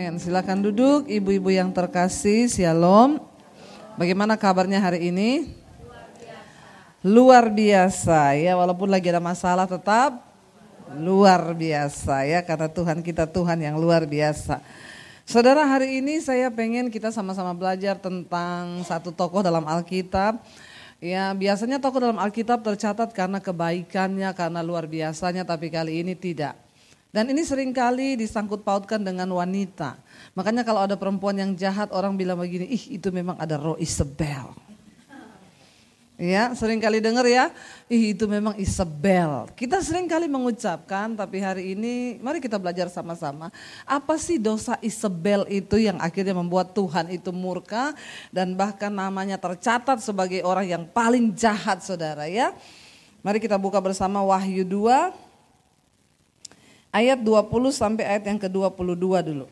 Amin. Silakan duduk, ibu-ibu yang terkasih. Shalom. Bagaimana kabarnya hari ini? Luar biasa ya, walaupun lagi ada masalah tetap luar biasa ya, karena Tuhan kita Tuhan yang luar biasa. Saudara hari ini saya pengen kita sama-sama belajar tentang satu tokoh dalam Alkitab. Ya biasanya tokoh dalam Alkitab tercatat karena kebaikannya, karena luar biasanya, tapi kali ini tidak. Dan ini sering kali disangkut pautkan dengan wanita. Makanya kalau ada perempuan yang jahat orang bilang begini, ih itu memang ada roh Isabel. Ya, sering kali dengar ya, ih itu memang Isabel. Kita sering kali mengucapkan, tapi hari ini mari kita belajar sama-sama. Apa sih dosa Isabel itu yang akhirnya membuat Tuhan itu murka dan bahkan namanya tercatat sebagai orang yang paling jahat saudara ya. Mari kita buka bersama Wahyu 2 ayat 20 sampai ayat yang ke-22 dulu.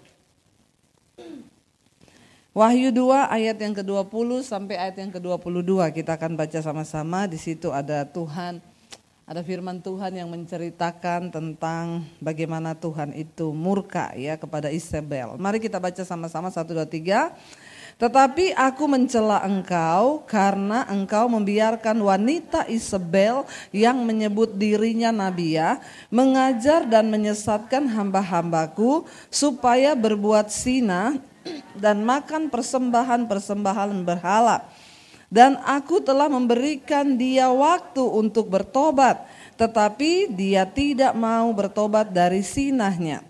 Wahyu 2 ayat yang ke-20 sampai ayat yang ke-22 kita akan baca sama-sama. Di situ ada Tuhan, ada firman Tuhan yang menceritakan tentang bagaimana Tuhan itu murka ya kepada Isabel. Mari kita baca sama-sama 1 2 3. Tetapi aku mencela engkau karena engkau membiarkan wanita Isabel yang menyebut dirinya Nabia mengajar dan menyesatkan hamba-hambaku supaya berbuat zina dan makan persembahan-persembahan berhala. Dan aku telah memberikan dia waktu untuk bertobat, tetapi dia tidak mau bertobat dari sinahnya.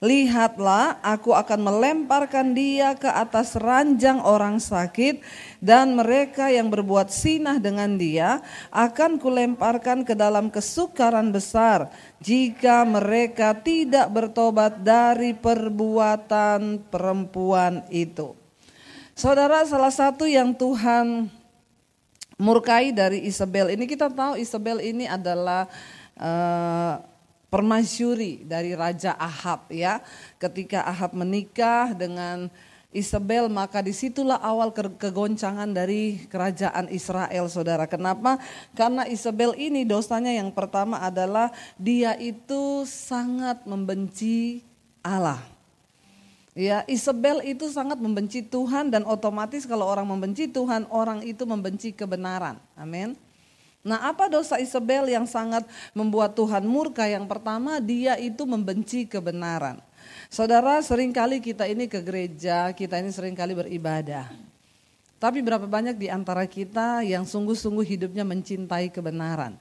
Lihatlah, aku akan melemparkan dia ke atas ranjang orang sakit, dan mereka yang berbuat sinah dengan dia akan kulemparkan ke dalam kesukaran besar, jika mereka tidak bertobat dari perbuatan perempuan itu. Saudara, salah satu yang Tuhan murkai dari Isabel ini, kita tahu Isabel ini adalah. Uh, permasyuri dari Raja Ahab ya. Ketika Ahab menikah dengan Isabel maka di situlah awal ke kegoncangan dari kerajaan Israel saudara. Kenapa? Karena Isabel ini dosanya yang pertama adalah dia itu sangat membenci Allah. Ya, Isabel itu sangat membenci Tuhan dan otomatis kalau orang membenci Tuhan, orang itu membenci kebenaran. Amin. Nah apa dosa Isabel yang sangat membuat Tuhan murka? Yang pertama dia itu membenci kebenaran. Saudara sering kali kita ini ke gereja, kita ini sering kali beribadah. Tapi berapa banyak di antara kita yang sungguh-sungguh hidupnya mencintai kebenaran.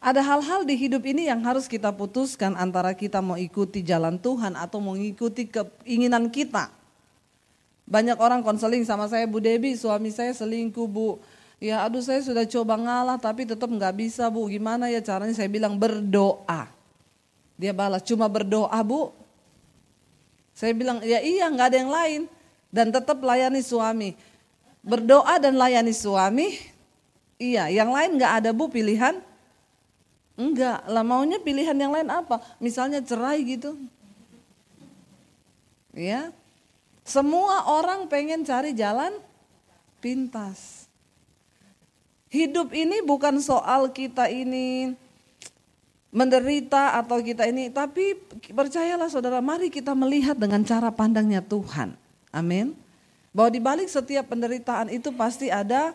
Ada hal-hal di hidup ini yang harus kita putuskan antara kita mau ikuti jalan Tuhan atau mengikuti keinginan kita. Banyak orang konseling sama saya, Bu Debi suami saya selingkuh Bu Ya aduh saya sudah coba ngalah tapi tetap nggak bisa bu. Gimana ya caranya? Saya bilang berdoa. Dia balas cuma berdoa bu. Saya bilang ya iya nggak ada yang lain. Dan tetap layani suami. Berdoa dan layani suami. Iya yang lain nggak ada bu pilihan. Enggak lah maunya pilihan yang lain apa? Misalnya cerai gitu. Ya. Semua orang pengen cari jalan pintas. Hidup ini bukan soal kita ini menderita atau kita ini, tapi percayalah saudara, mari kita melihat dengan cara pandangnya Tuhan. Amin. Bahwa di balik setiap penderitaan itu pasti ada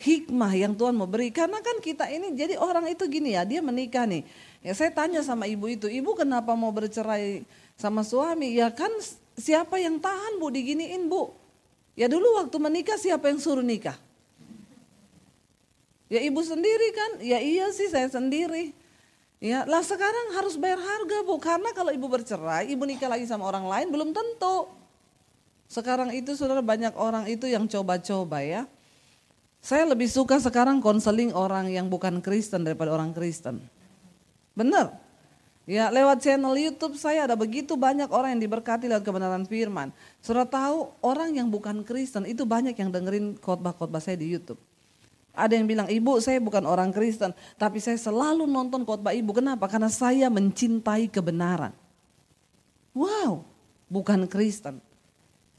hikmah yang Tuhan mau beri. Karena kan kita ini jadi orang itu gini ya, dia menikah nih. Ya saya tanya sama ibu itu, ibu kenapa mau bercerai sama suami? Ya kan siapa yang tahan bu diginiin bu? Ya dulu waktu menikah siapa yang suruh nikah? Ya ibu sendiri kan, ya iya sih saya sendiri. Ya lah sekarang harus bayar harga bu, karena kalau ibu bercerai, ibu nikah lagi sama orang lain belum tentu. Sekarang itu saudara banyak orang itu yang coba-coba ya. Saya lebih suka sekarang konseling orang yang bukan Kristen daripada orang Kristen. Benar. Ya lewat channel YouTube saya ada begitu banyak orang yang diberkati lewat kebenaran firman. Sudah tahu orang yang bukan Kristen itu banyak yang dengerin khotbah-khotbah saya di YouTube. Ada yang bilang, ibu saya bukan orang Kristen, tapi saya selalu nonton khotbah ibu. Kenapa? Karena saya mencintai kebenaran. Wow, bukan Kristen.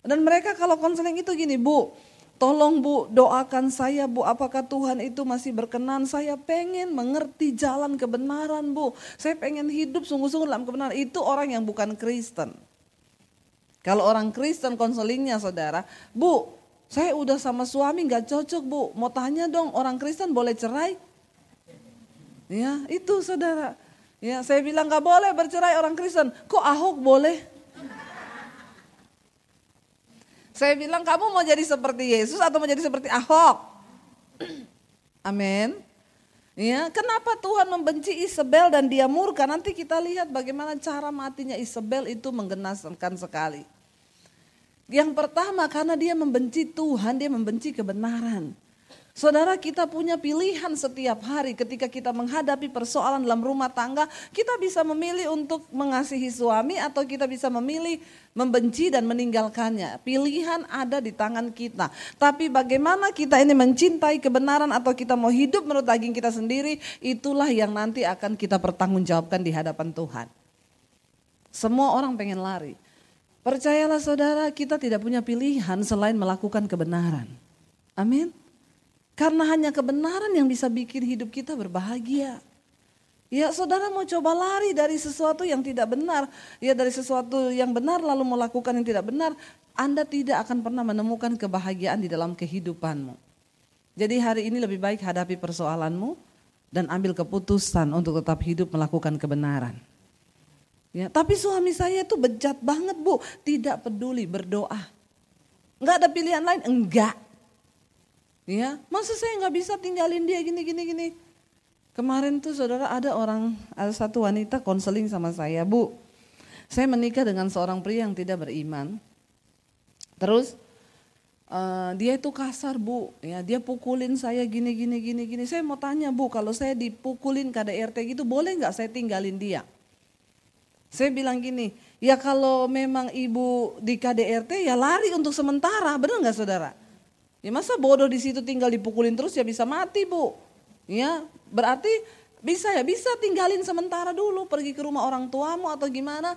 Dan mereka kalau konseling itu gini, bu, tolong bu doakan saya bu, apakah Tuhan itu masih berkenan? Saya pengen mengerti jalan kebenaran bu. Saya pengen hidup sungguh-sungguh dalam kebenaran. Itu orang yang bukan Kristen. Kalau orang Kristen konselingnya saudara, Bu, saya udah sama suami nggak cocok bu, mau tanya dong orang Kristen boleh cerai? Ya itu saudara. Ya saya bilang nggak boleh bercerai orang Kristen, kok Ahok boleh? Saya bilang kamu mau jadi seperti Yesus atau mau jadi seperti Ahok? Amin. Ya, kenapa Tuhan membenci Isabel dan dia murka? Nanti kita lihat bagaimana cara matinya Isabel itu menggenaskan sekali. Yang pertama karena dia membenci Tuhan, dia membenci kebenaran. Saudara kita punya pilihan setiap hari ketika kita menghadapi persoalan dalam rumah tangga. Kita bisa memilih untuk mengasihi suami atau kita bisa memilih membenci dan meninggalkannya. Pilihan ada di tangan kita. Tapi bagaimana kita ini mencintai kebenaran atau kita mau hidup menurut daging kita sendiri. Itulah yang nanti akan kita pertanggungjawabkan di hadapan Tuhan. Semua orang pengen lari. Percayalah saudara kita tidak punya pilihan selain melakukan kebenaran. Amin. Karena hanya kebenaran yang bisa bikin hidup kita berbahagia. Ya saudara mau coba lari dari sesuatu yang tidak benar. Ya dari sesuatu yang benar lalu melakukan yang tidak benar. Anda tidak akan pernah menemukan kebahagiaan di dalam kehidupanmu. Jadi hari ini lebih baik hadapi persoalanmu dan ambil keputusan untuk tetap hidup melakukan kebenaran. Ya, tapi suami saya itu bejat banget bu, tidak peduli berdoa. Enggak ada pilihan lain, enggak. Ya, masa saya nggak bisa tinggalin dia gini gini gini. Kemarin tuh saudara ada orang, ada satu wanita konseling sama saya, Bu. Saya menikah dengan seorang pria yang tidak beriman. Terus uh, dia itu kasar bu, ya dia pukulin saya gini gini gini gini. Saya mau tanya bu, kalau saya dipukulin KDRT gitu boleh nggak saya tinggalin dia? Saya bilang gini, ya kalau memang ibu di KDRT ya lari untuk sementara, benar nggak saudara? Ya masa bodoh di situ tinggal dipukulin terus ya bisa mati bu. Ya berarti bisa ya bisa tinggalin sementara dulu pergi ke rumah orang tuamu atau gimana.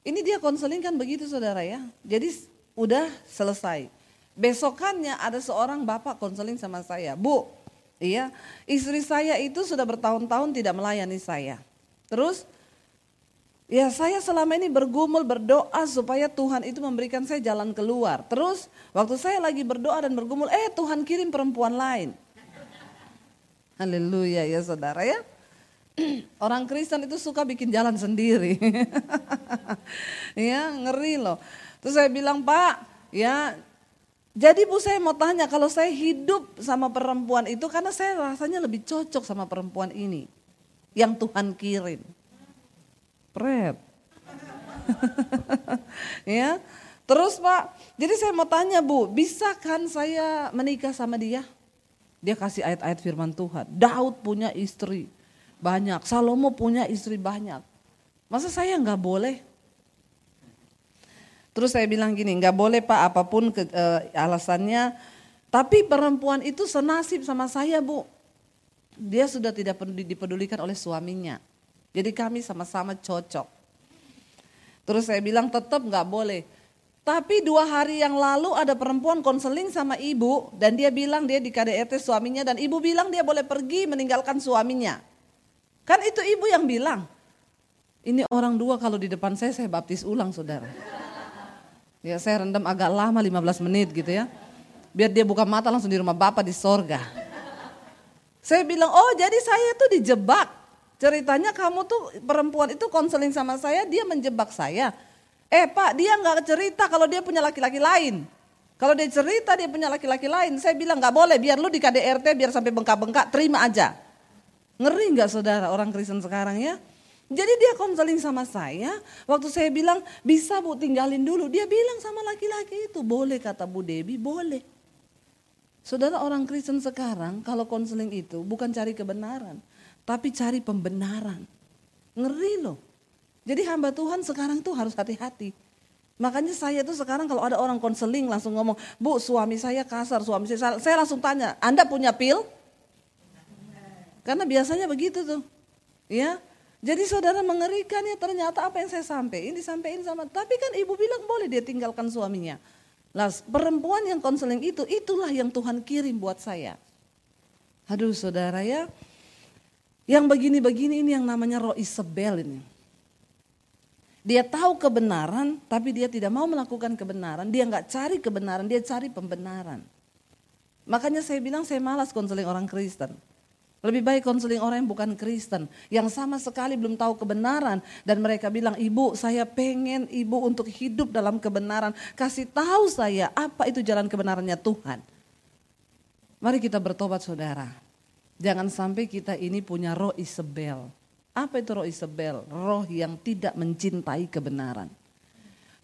Ini dia konseling kan begitu saudara ya. Jadi udah selesai. Besokannya ada seorang bapak konseling sama saya. Bu, iya istri saya itu sudah bertahun-tahun tidak melayani saya. Terus Ya saya selama ini bergumul berdoa supaya Tuhan itu memberikan saya jalan keluar. Terus waktu saya lagi berdoa dan bergumul, eh Tuhan kirim perempuan lain. Haleluya ya saudara ya. Orang Kristen itu suka bikin jalan sendiri. ya ngeri loh. Terus saya bilang Pak, ya jadi Bu saya mau tanya kalau saya hidup sama perempuan itu karena saya rasanya lebih cocok sama perempuan ini. Yang Tuhan kirim. Pret. ya. Terus Pak, jadi saya mau tanya Bu, bisa kan saya menikah sama dia? Dia kasih ayat-ayat firman Tuhan. Daud punya istri banyak, Salomo punya istri banyak. Masa saya nggak boleh? Terus saya bilang gini, nggak boleh Pak apa pun ke, e, alasannya. Tapi perempuan itu senasib sama saya Bu. Dia sudah tidak dipedulikan oleh suaminya. Jadi kami sama-sama cocok. Terus saya bilang tetap nggak boleh. Tapi dua hari yang lalu ada perempuan konseling sama ibu dan dia bilang dia di KDRT suaminya dan ibu bilang dia boleh pergi meninggalkan suaminya. Kan itu ibu yang bilang. Ini orang dua kalau di depan saya saya baptis ulang saudara. Ya saya rendam agak lama 15 menit gitu ya. Biar dia buka mata langsung di rumah bapak di sorga. Saya bilang oh jadi saya tuh dijebak. Ceritanya kamu tuh perempuan itu konseling sama saya, dia menjebak saya. Eh pak, dia nggak cerita kalau dia punya laki-laki lain. Kalau dia cerita dia punya laki-laki lain, saya bilang nggak boleh, biar lu di KDRT biar sampai bengkak-bengkak, terima aja. Ngeri nggak saudara orang Kristen sekarang ya? Jadi dia konseling sama saya, waktu saya bilang bisa bu tinggalin dulu, dia bilang sama laki-laki itu boleh kata Bu Debi, boleh. Saudara orang Kristen sekarang kalau konseling itu bukan cari kebenaran, tapi cari pembenaran. Ngeri loh. Jadi hamba Tuhan sekarang tuh harus hati-hati. Makanya saya tuh sekarang kalau ada orang konseling langsung ngomong, Bu suami saya kasar, suami saya, saya langsung tanya, Anda punya pil? Karena biasanya begitu tuh. Ya, jadi saudara mengerikan ya ternyata apa yang saya sampaikan disampaikan sama, tapi kan ibu bilang boleh dia tinggalkan suaminya. Lah perempuan yang konseling itu, itulah yang Tuhan kirim buat saya. Aduh saudara ya, yang begini-begini ini yang namanya roh Isabel ini. Dia tahu kebenaran, tapi dia tidak mau melakukan kebenaran. Dia nggak cari kebenaran, dia cari pembenaran. Makanya saya bilang saya malas konseling orang Kristen. Lebih baik konseling orang yang bukan Kristen, yang sama sekali belum tahu kebenaran dan mereka bilang, "Ibu, saya pengen ibu untuk hidup dalam kebenaran. Kasih tahu saya apa itu jalan kebenarannya Tuhan." Mari kita bertobat Saudara. Jangan sampai kita ini punya roh Isabel. Apa itu roh Isabel? Roh yang tidak mencintai kebenaran.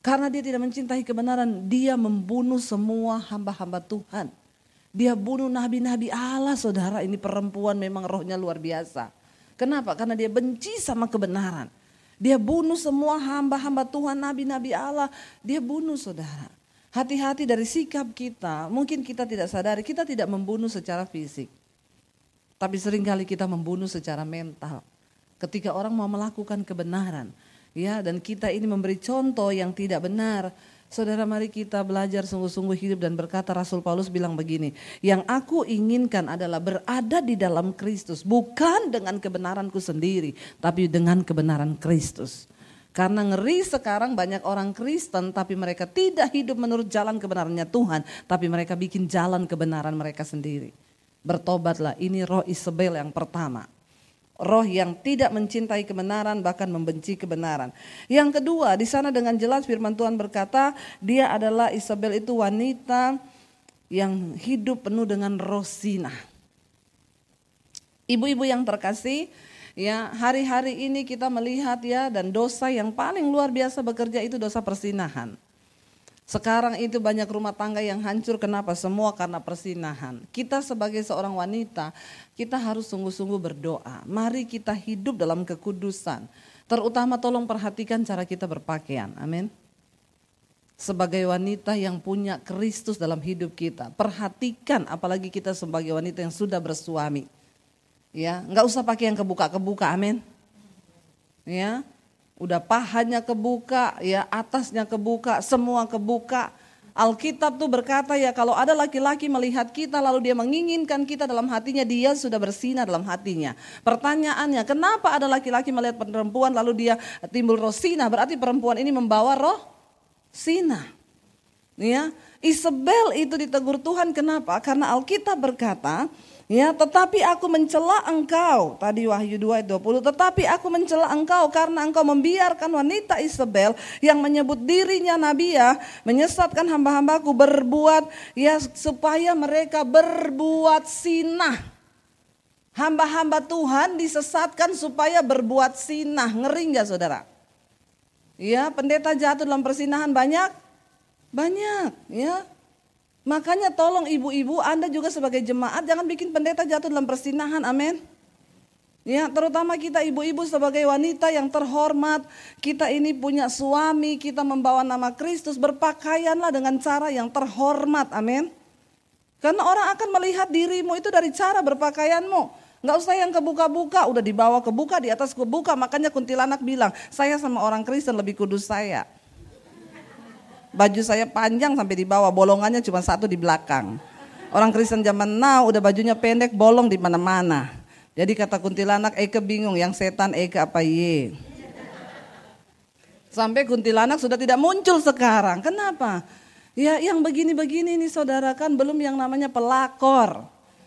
Karena dia tidak mencintai kebenaran, dia membunuh semua hamba-hamba Tuhan dia bunuh nabi-nabi Allah saudara ini perempuan memang rohnya luar biasa. Kenapa? Karena dia benci sama kebenaran. Dia bunuh semua hamba-hamba Tuhan, nabi-nabi Allah. Dia bunuh saudara. Hati-hati dari sikap kita. Mungkin kita tidak sadari, kita tidak membunuh secara fisik. Tapi sering kali kita membunuh secara mental. Ketika orang mau melakukan kebenaran. ya Dan kita ini memberi contoh yang tidak benar Saudara mari kita belajar sungguh-sungguh hidup dan berkata Rasul Paulus bilang begini, yang aku inginkan adalah berada di dalam Kristus, bukan dengan kebenaranku sendiri, tapi dengan kebenaran Kristus. Karena ngeri sekarang banyak orang Kristen tapi mereka tidak hidup menurut jalan kebenarannya Tuhan, tapi mereka bikin jalan kebenaran mereka sendiri. Bertobatlah, ini roh Isabel yang pertama. Roh yang tidak mencintai kebenaran bahkan membenci kebenaran. Yang kedua, di sana dengan jelas firman Tuhan berkata, dia adalah Isabel itu wanita yang hidup penuh dengan roh sinah. Ibu-ibu yang terkasih, ya hari-hari ini kita melihat ya dan dosa yang paling luar biasa bekerja itu dosa persinahan. Sekarang itu banyak rumah tangga yang hancur, kenapa? Semua karena persinahan. Kita sebagai seorang wanita, kita harus sungguh-sungguh berdoa. Mari kita hidup dalam kekudusan. Terutama tolong perhatikan cara kita berpakaian, amin. Sebagai wanita yang punya Kristus dalam hidup kita, perhatikan apalagi kita sebagai wanita yang sudah bersuami. Ya, nggak usah pakai yang kebuka-kebuka, amin. Ya, Udah pahanya kebuka, ya atasnya kebuka, semua kebuka. Alkitab tuh berkata ya kalau ada laki-laki melihat kita lalu dia menginginkan kita dalam hatinya dia sudah bersinar dalam hatinya. Pertanyaannya kenapa ada laki-laki melihat perempuan lalu dia timbul roh sina berarti perempuan ini membawa roh sina. Ya, Isabel itu ditegur Tuhan kenapa? Karena Alkitab berkata Ya, tetapi aku mencela engkau. Tadi Wahyu 2 ayat 20. Tetapi aku mencela engkau karena engkau membiarkan wanita Isabel yang menyebut dirinya nabiah menyesatkan hamba-hambaku berbuat ya supaya mereka berbuat sinah. Hamba-hamba Tuhan disesatkan supaya berbuat sinah. Ngeri nggak saudara? Ya, pendeta jatuh dalam persinahan banyak? Banyak, ya. Makanya tolong ibu-ibu Anda juga sebagai jemaat jangan bikin pendeta jatuh dalam persinahan. Amin. Ya, terutama kita ibu-ibu sebagai wanita yang terhormat, kita ini punya suami, kita membawa nama Kristus, berpakaianlah dengan cara yang terhormat. Amin. Karena orang akan melihat dirimu itu dari cara berpakaianmu. Nggak usah yang kebuka-buka, udah dibawa kebuka, di atas kebuka. Makanya kuntilanak bilang, saya sama orang Kristen lebih kudus saya. Baju saya panjang sampai di bawah, bolongannya cuma satu di belakang. Orang Kristen zaman now udah bajunya pendek, bolong di mana-mana. Jadi kata kuntilanak, Eke bingung, yang setan Eke apa ye. Sampai kuntilanak sudah tidak muncul sekarang. Kenapa? Ya yang begini-begini nih saudara kan belum yang namanya pelakor.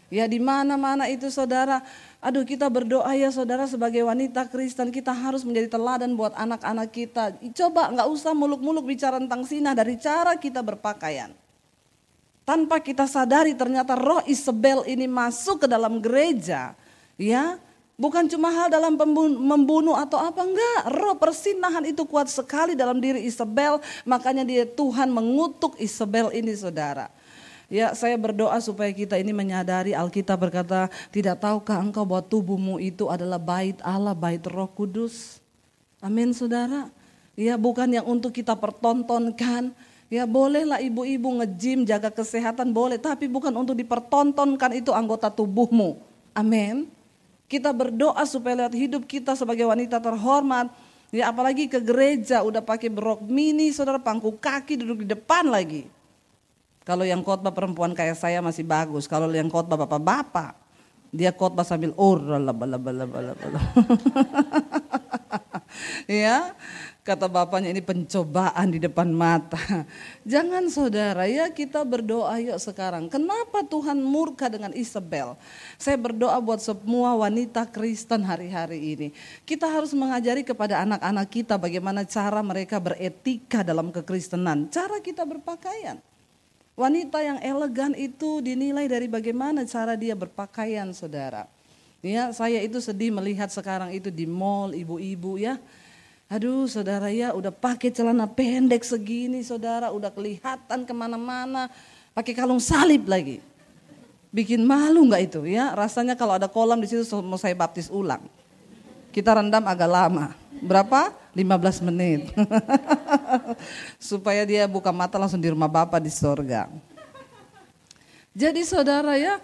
Ya di mana-mana itu saudara Aduh kita berdoa ya saudara sebagai wanita Kristen kita harus menjadi teladan buat anak-anak kita. Coba nggak usah muluk-muluk bicara tentang sinah dari cara kita berpakaian. Tanpa kita sadari ternyata roh Isabel ini masuk ke dalam gereja. Ya, bukan cuma hal dalam membunuh atau apa enggak. Roh persinahan itu kuat sekali dalam diri Isabel. Makanya dia Tuhan mengutuk Isabel ini saudara. Ya saya berdoa supaya kita ini menyadari Alkitab berkata tidak tahukah engkau bahwa tubuhmu itu adalah bait Allah, bait roh kudus. Amin saudara. Ya bukan yang untuk kita pertontonkan. Ya bolehlah ibu-ibu ngejim jaga kesehatan boleh. Tapi bukan untuk dipertontonkan itu anggota tubuhmu. Amin. Kita berdoa supaya lihat hidup kita sebagai wanita terhormat. Ya apalagi ke gereja udah pakai berok mini saudara pangku kaki duduk di depan lagi. Kalau yang khotbah perempuan kayak saya masih bagus. Kalau yang khotbah bapak-bapak, dia khotbah sambil ya. Kata bapaknya ini pencobaan di depan mata. Jangan saudara ya kita berdoa yuk sekarang. Kenapa Tuhan murka dengan Isabel? Saya berdoa buat semua wanita Kristen hari-hari ini. Kita harus mengajari kepada anak-anak kita bagaimana cara mereka beretika dalam kekristenan. Cara kita berpakaian. Wanita yang elegan itu dinilai dari bagaimana cara dia berpakaian saudara. Ya, saya itu sedih melihat sekarang itu di mall ibu-ibu ya Aduh saudara ya udah pakai celana pendek segini saudara udah kelihatan ke mana-mana pakai kalung salib lagi. Bikin malu nggak itu ya rasanya kalau ada kolam di situ mau saya baptis ulang. Kita rendam agak lama. Berapa? 15 menit. Supaya dia buka mata langsung di rumah Bapak di sorga. Jadi saudara ya,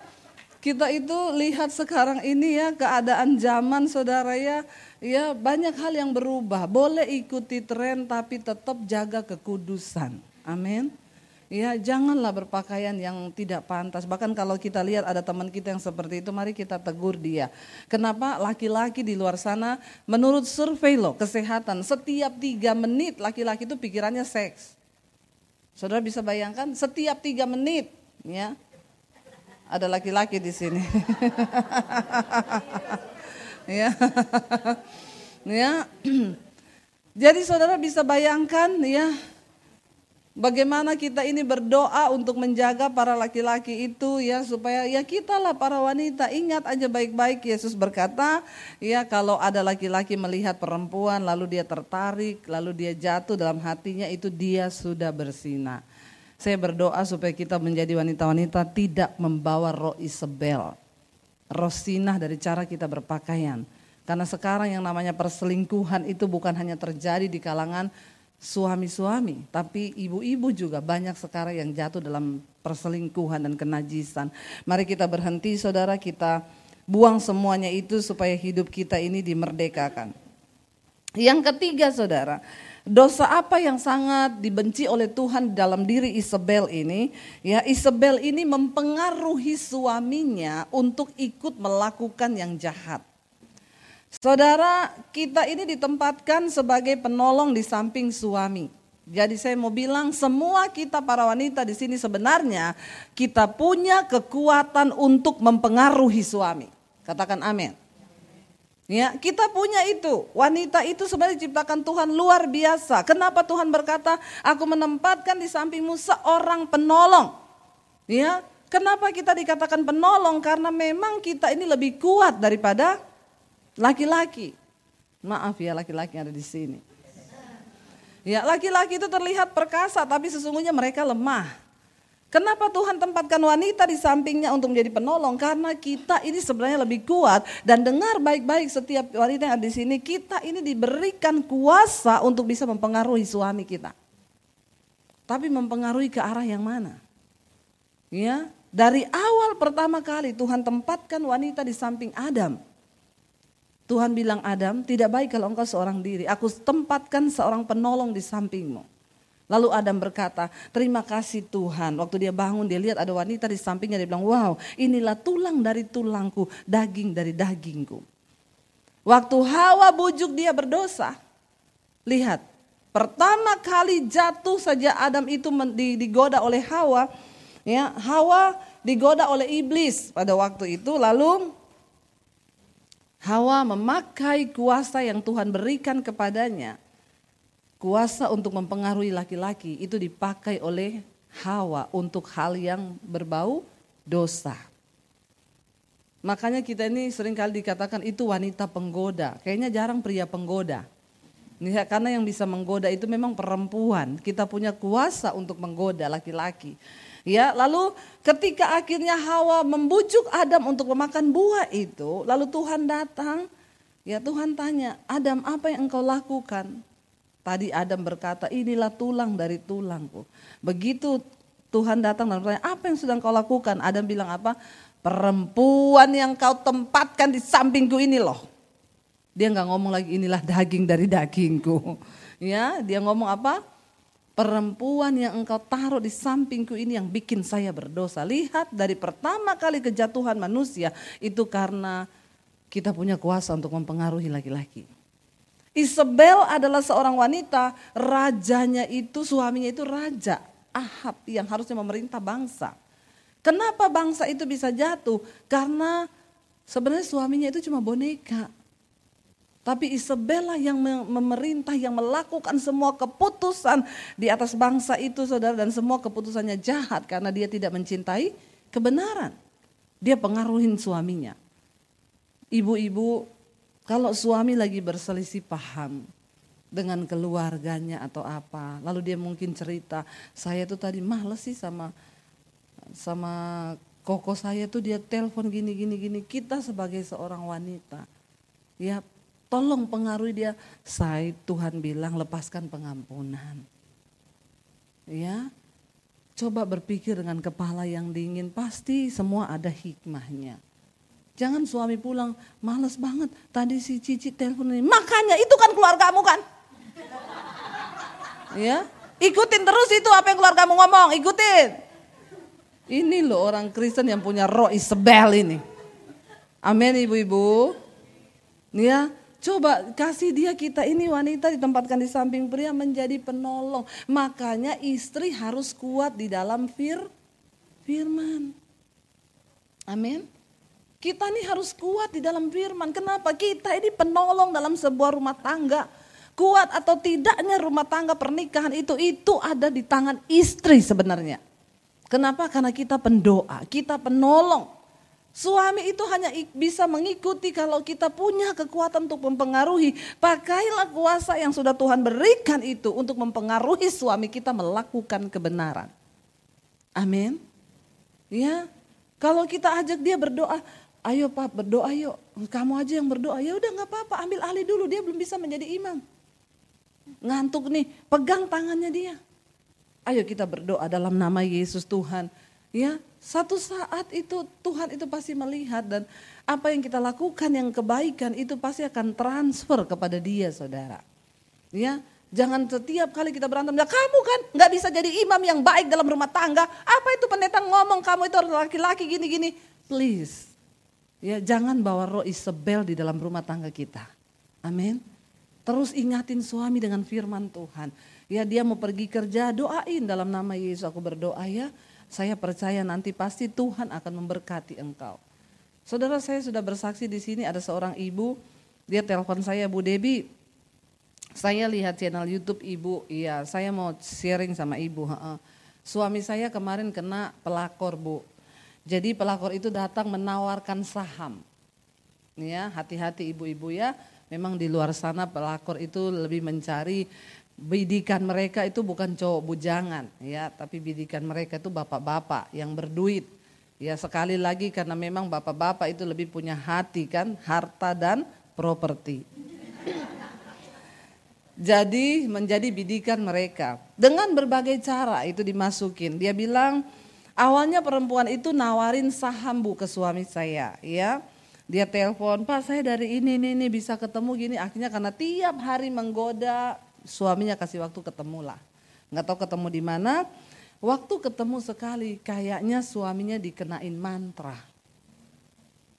kita itu lihat sekarang ini ya keadaan zaman saudara ya Ya banyak hal yang berubah. Boleh ikuti tren tapi tetap jaga kekudusan. Amin. Ya janganlah berpakaian yang tidak pantas. Bahkan kalau kita lihat ada teman kita yang seperti itu, mari kita tegur dia. Kenapa laki-laki di luar sana menurut survei loh kesehatan setiap tiga menit laki-laki itu pikirannya seks. Saudara bisa bayangkan setiap tiga menit ya ada laki-laki di sini. ya. ya. Jadi saudara bisa bayangkan ya bagaimana kita ini berdoa untuk menjaga para laki-laki itu ya supaya ya kita lah para wanita ingat aja baik-baik Yesus berkata ya kalau ada laki-laki melihat perempuan lalu dia tertarik lalu dia jatuh dalam hatinya itu dia sudah bersina. Saya berdoa supaya kita menjadi wanita-wanita tidak membawa roh Isabel rosinah dari cara kita berpakaian. Karena sekarang yang namanya perselingkuhan itu bukan hanya terjadi di kalangan suami-suami, tapi ibu-ibu juga banyak sekarang yang jatuh dalam perselingkuhan dan kenajisan. Mari kita berhenti saudara, kita buang semuanya itu supaya hidup kita ini dimerdekakan. Yang ketiga saudara, Dosa apa yang sangat dibenci oleh Tuhan dalam diri Isabel ini? Ya, Isabel ini mempengaruhi suaminya untuk ikut melakukan yang jahat. Saudara, kita ini ditempatkan sebagai penolong di samping suami. Jadi saya mau bilang semua kita para wanita di sini sebenarnya kita punya kekuatan untuk mempengaruhi suami. Katakan amin. Ya, kita punya itu. Wanita itu sebenarnya diciptakan Tuhan luar biasa. Kenapa Tuhan berkata, "Aku menempatkan di sampingmu seorang penolong." Ya, kenapa kita dikatakan penolong? Karena memang kita ini lebih kuat daripada laki-laki. Maaf ya laki-laki ada di sini. Ya, laki-laki itu terlihat perkasa tapi sesungguhnya mereka lemah. Kenapa Tuhan tempatkan wanita di sampingnya untuk menjadi penolong? Karena kita ini sebenarnya lebih kuat dan dengar baik-baik setiap wanita yang ada di sini, kita ini diberikan kuasa untuk bisa mempengaruhi suami kita. Tapi mempengaruhi ke arah yang mana? Ya, dari awal pertama kali Tuhan tempatkan wanita di samping Adam. Tuhan bilang Adam, tidak baik kalau engkau seorang diri. Aku tempatkan seorang penolong di sampingmu. Lalu Adam berkata, terima kasih Tuhan. Waktu dia bangun dia lihat ada wanita di sampingnya. Dia bilang, wow inilah tulang dari tulangku, daging dari dagingku. Waktu Hawa bujuk dia berdosa. Lihat, pertama kali jatuh saja Adam itu digoda oleh Hawa. Ya, Hawa digoda oleh iblis pada waktu itu. Lalu Hawa memakai kuasa yang Tuhan berikan kepadanya kuasa untuk mempengaruhi laki-laki itu dipakai oleh Hawa untuk hal yang berbau dosa. Makanya kita ini sering kali dikatakan itu wanita penggoda. Kayaknya jarang pria penggoda. Karena yang bisa menggoda itu memang perempuan. Kita punya kuasa untuk menggoda laki-laki. Ya, lalu ketika akhirnya Hawa membujuk Adam untuk memakan buah itu, lalu Tuhan datang, ya Tuhan tanya, Adam apa yang engkau lakukan? Tadi Adam berkata, inilah tulang dari tulangku. Begitu Tuhan datang dan bertanya, apa yang sedang kau lakukan? Adam bilang apa? Perempuan yang kau tempatkan di sampingku ini loh. Dia nggak ngomong lagi inilah daging dari dagingku. Ya, dia ngomong apa? Perempuan yang engkau taruh di sampingku ini yang bikin saya berdosa. Lihat dari pertama kali kejatuhan manusia itu karena kita punya kuasa untuk mempengaruhi laki-laki. Isabel adalah seorang wanita, rajanya itu, suaminya itu raja. Ahab yang harusnya memerintah bangsa. Kenapa bangsa itu bisa jatuh? Karena sebenarnya suaminya itu cuma boneka. Tapi Isabella yang memerintah, yang melakukan semua keputusan di atas bangsa itu saudara. Dan semua keputusannya jahat karena dia tidak mencintai kebenaran. Dia pengaruhin suaminya. Ibu-ibu kalau suami lagi berselisih paham dengan keluarganya atau apa, lalu dia mungkin cerita, saya tuh tadi males sih sama sama koko saya tuh dia telepon gini gini gini. Kita sebagai seorang wanita, ya tolong pengaruhi dia. Saya Tuhan bilang lepaskan pengampunan. Ya, coba berpikir dengan kepala yang dingin, pasti semua ada hikmahnya. Jangan suami pulang, males banget. Tadi si Cici telepon ini, makanya itu kan keluargamu kan. ya, ikutin terus itu apa yang keluargamu ngomong, ikutin. Ini loh orang Kristen yang punya roh Isabel ini. Amin ibu-ibu. Ya, coba kasih dia kita ini wanita ditempatkan di samping pria menjadi penolong. Makanya istri harus kuat di dalam fir firman. Amin. Kita ini harus kuat di dalam firman. Kenapa? Kita ini penolong dalam sebuah rumah tangga. Kuat atau tidaknya rumah tangga pernikahan itu, itu ada di tangan istri sebenarnya. Kenapa? Karena kita pendoa, kita penolong. Suami itu hanya bisa mengikuti kalau kita punya kekuatan untuk mempengaruhi. Pakailah kuasa yang sudah Tuhan berikan itu untuk mempengaruhi suami kita melakukan kebenaran. Amin. Ya, kalau kita ajak dia berdoa, ayo pak berdoa yuk, kamu aja yang berdoa. Ya udah nggak apa-apa, ambil alih dulu, dia belum bisa menjadi imam. Ngantuk nih, pegang tangannya dia. Ayo kita berdoa dalam nama Yesus Tuhan. Ya, satu saat itu Tuhan itu pasti melihat dan apa yang kita lakukan yang kebaikan itu pasti akan transfer kepada dia, saudara. Ya, jangan setiap kali kita berantem, ya kamu kan nggak bisa jadi imam yang baik dalam rumah tangga. Apa itu pendeta ngomong kamu itu laki-laki gini-gini? Please, Ya, jangan bawa roh Isabel di dalam rumah tangga kita. Amin. Terus ingatin suami dengan firman Tuhan. Ya dia mau pergi kerja, doain dalam nama Yesus aku berdoa ya. Saya percaya nanti pasti Tuhan akan memberkati engkau. Saudara saya sudah bersaksi di sini ada seorang ibu, dia telepon saya Bu Debi, saya lihat channel YouTube ibu, iya saya mau sharing sama ibu. Suami saya kemarin kena pelakor bu, jadi pelakor itu datang menawarkan saham. Ya, hati-hati ibu-ibu ya. Memang di luar sana pelakor itu lebih mencari bidikan mereka itu bukan cowok bujangan ya, tapi bidikan mereka itu bapak-bapak yang berduit. Ya sekali lagi karena memang bapak-bapak itu lebih punya hati kan, harta dan properti. Jadi menjadi bidikan mereka. Dengan berbagai cara itu dimasukin. Dia bilang Awalnya perempuan itu nawarin saham bu ke suami saya, ya. Dia telepon, Pak saya dari ini, ini, ini bisa ketemu gini. Akhirnya karena tiap hari menggoda, suaminya kasih waktu ketemu lah. Nggak tahu ketemu di mana. Waktu ketemu sekali, kayaknya suaminya dikenain mantra.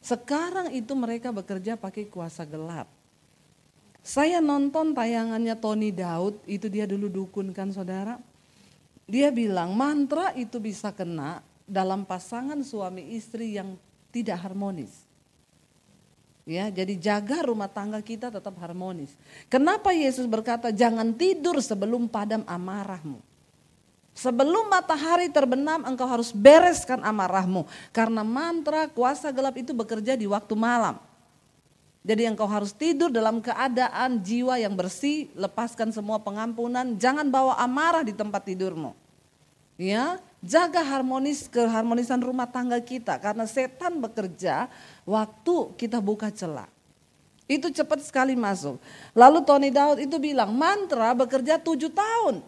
Sekarang itu mereka bekerja pakai kuasa gelap. Saya nonton tayangannya Tony Daud, itu dia dulu dukun kan saudara. Dia bilang mantra itu bisa kena dalam pasangan suami istri yang tidak harmonis. Ya, jadi jaga rumah tangga kita tetap harmonis. Kenapa Yesus berkata jangan tidur sebelum padam amarahmu? Sebelum matahari terbenam engkau harus bereskan amarahmu. Karena mantra kuasa gelap itu bekerja di waktu malam. Jadi engkau harus tidur dalam keadaan jiwa yang bersih, lepaskan semua pengampunan, jangan bawa amarah di tempat tidurmu. Ya, jaga harmonis keharmonisan rumah tangga kita karena setan bekerja waktu kita buka celah. Itu cepat sekali masuk. Lalu Tony Daud itu bilang mantra bekerja tujuh tahun.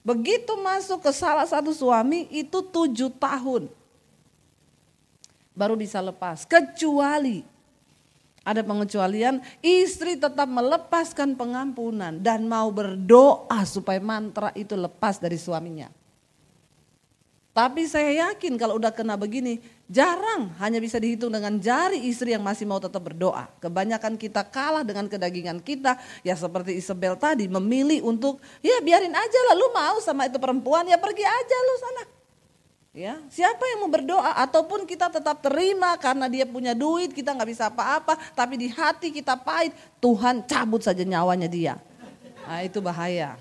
Begitu masuk ke salah satu suami itu tujuh tahun. Baru bisa lepas. Kecuali ada pengecualian, istri tetap melepaskan pengampunan dan mau berdoa supaya mantra itu lepas dari suaminya. Tapi saya yakin kalau udah kena begini, jarang hanya bisa dihitung dengan jari istri yang masih mau tetap berdoa. Kebanyakan kita kalah dengan kedagingan kita, ya seperti Isabel tadi memilih untuk ya biarin aja lah lu mau sama itu perempuan ya pergi aja lu sana. Ya, siapa yang mau berdoa ataupun kita tetap terima karena dia punya duit, kita nggak bisa apa-apa, tapi di hati kita pahit, Tuhan cabut saja nyawanya dia. Nah, itu bahaya.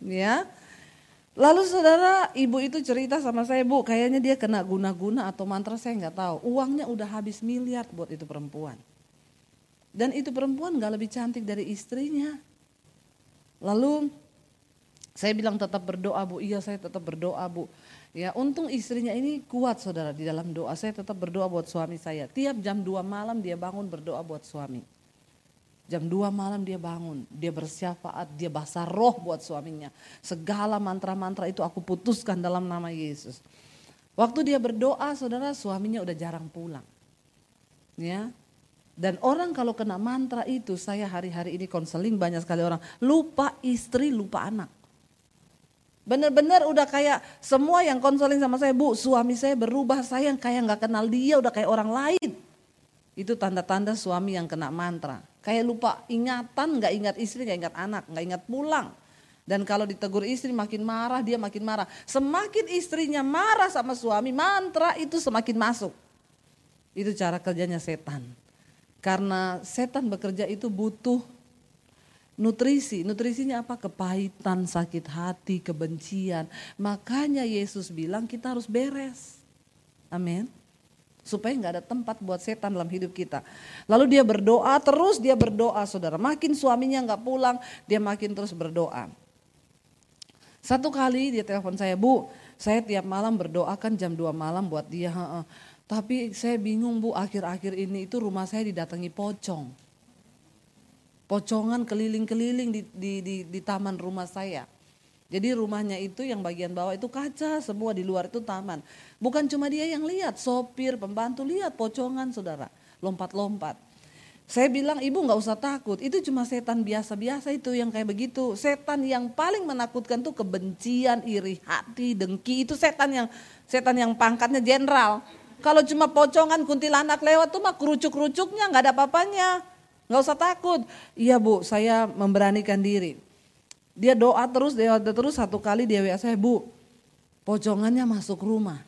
Ya. Lalu saudara, ibu itu cerita sama saya, Bu, kayaknya dia kena guna-guna atau mantra saya nggak tahu. Uangnya udah habis miliar buat itu perempuan. Dan itu perempuan nggak lebih cantik dari istrinya. Lalu saya bilang tetap berdoa bu, iya saya tetap berdoa bu. Ya untung istrinya ini kuat saudara di dalam doa. Saya tetap berdoa buat suami saya. Tiap jam 2 malam dia bangun berdoa buat suami. Jam 2 malam dia bangun, dia bersyafaat, dia bahasa roh buat suaminya. Segala mantra-mantra itu aku putuskan dalam nama Yesus. Waktu dia berdoa, saudara suaminya udah jarang pulang. Ya, dan orang kalau kena mantra itu, saya hari-hari ini konseling banyak sekali orang lupa istri, lupa anak. Benar-benar udah kayak semua yang konseling sama saya, Bu, suami saya berubah, saya yang kayak nggak kenal dia, udah kayak orang lain. Itu tanda-tanda suami yang kena mantra. Kayak lupa ingatan, nggak ingat istri, nggak ingat anak, nggak ingat pulang. Dan kalau ditegur istri makin marah, dia makin marah. Semakin istrinya marah sama suami, mantra itu semakin masuk. Itu cara kerjanya setan. Karena setan bekerja itu butuh nutrisi. Nutrisinya apa? Kepahitan, sakit hati, kebencian. Makanya Yesus bilang kita harus beres. Amin supaya nggak ada tempat buat setan dalam hidup kita. Lalu dia berdoa terus dia berdoa saudara. Makin suaminya nggak pulang dia makin terus berdoa. Satu kali dia telepon saya bu, saya tiap malam berdoa kan jam 2 malam buat dia. Tapi saya bingung bu akhir-akhir ini itu rumah saya didatangi pocong. Pocongan keliling-keliling di, di, di, di taman rumah saya. Jadi rumahnya itu yang bagian bawah itu kaca, semua di luar itu taman. Bukan cuma dia yang lihat, sopir, pembantu lihat pocongan saudara, lompat-lompat. Saya bilang ibu nggak usah takut, itu cuma setan biasa-biasa itu yang kayak begitu. Setan yang paling menakutkan tuh kebencian, iri hati, dengki itu setan yang setan yang pangkatnya jenderal. Kalau cuma pocongan kuntilanak lewat tuh mah kerucuk-kerucuknya nggak ada apa-apanya. Nggak usah takut. Iya bu, saya memberanikan diri. Dia doa terus, dia doa terus satu kali dia WA saya, Bu, pocongannya masuk rumah.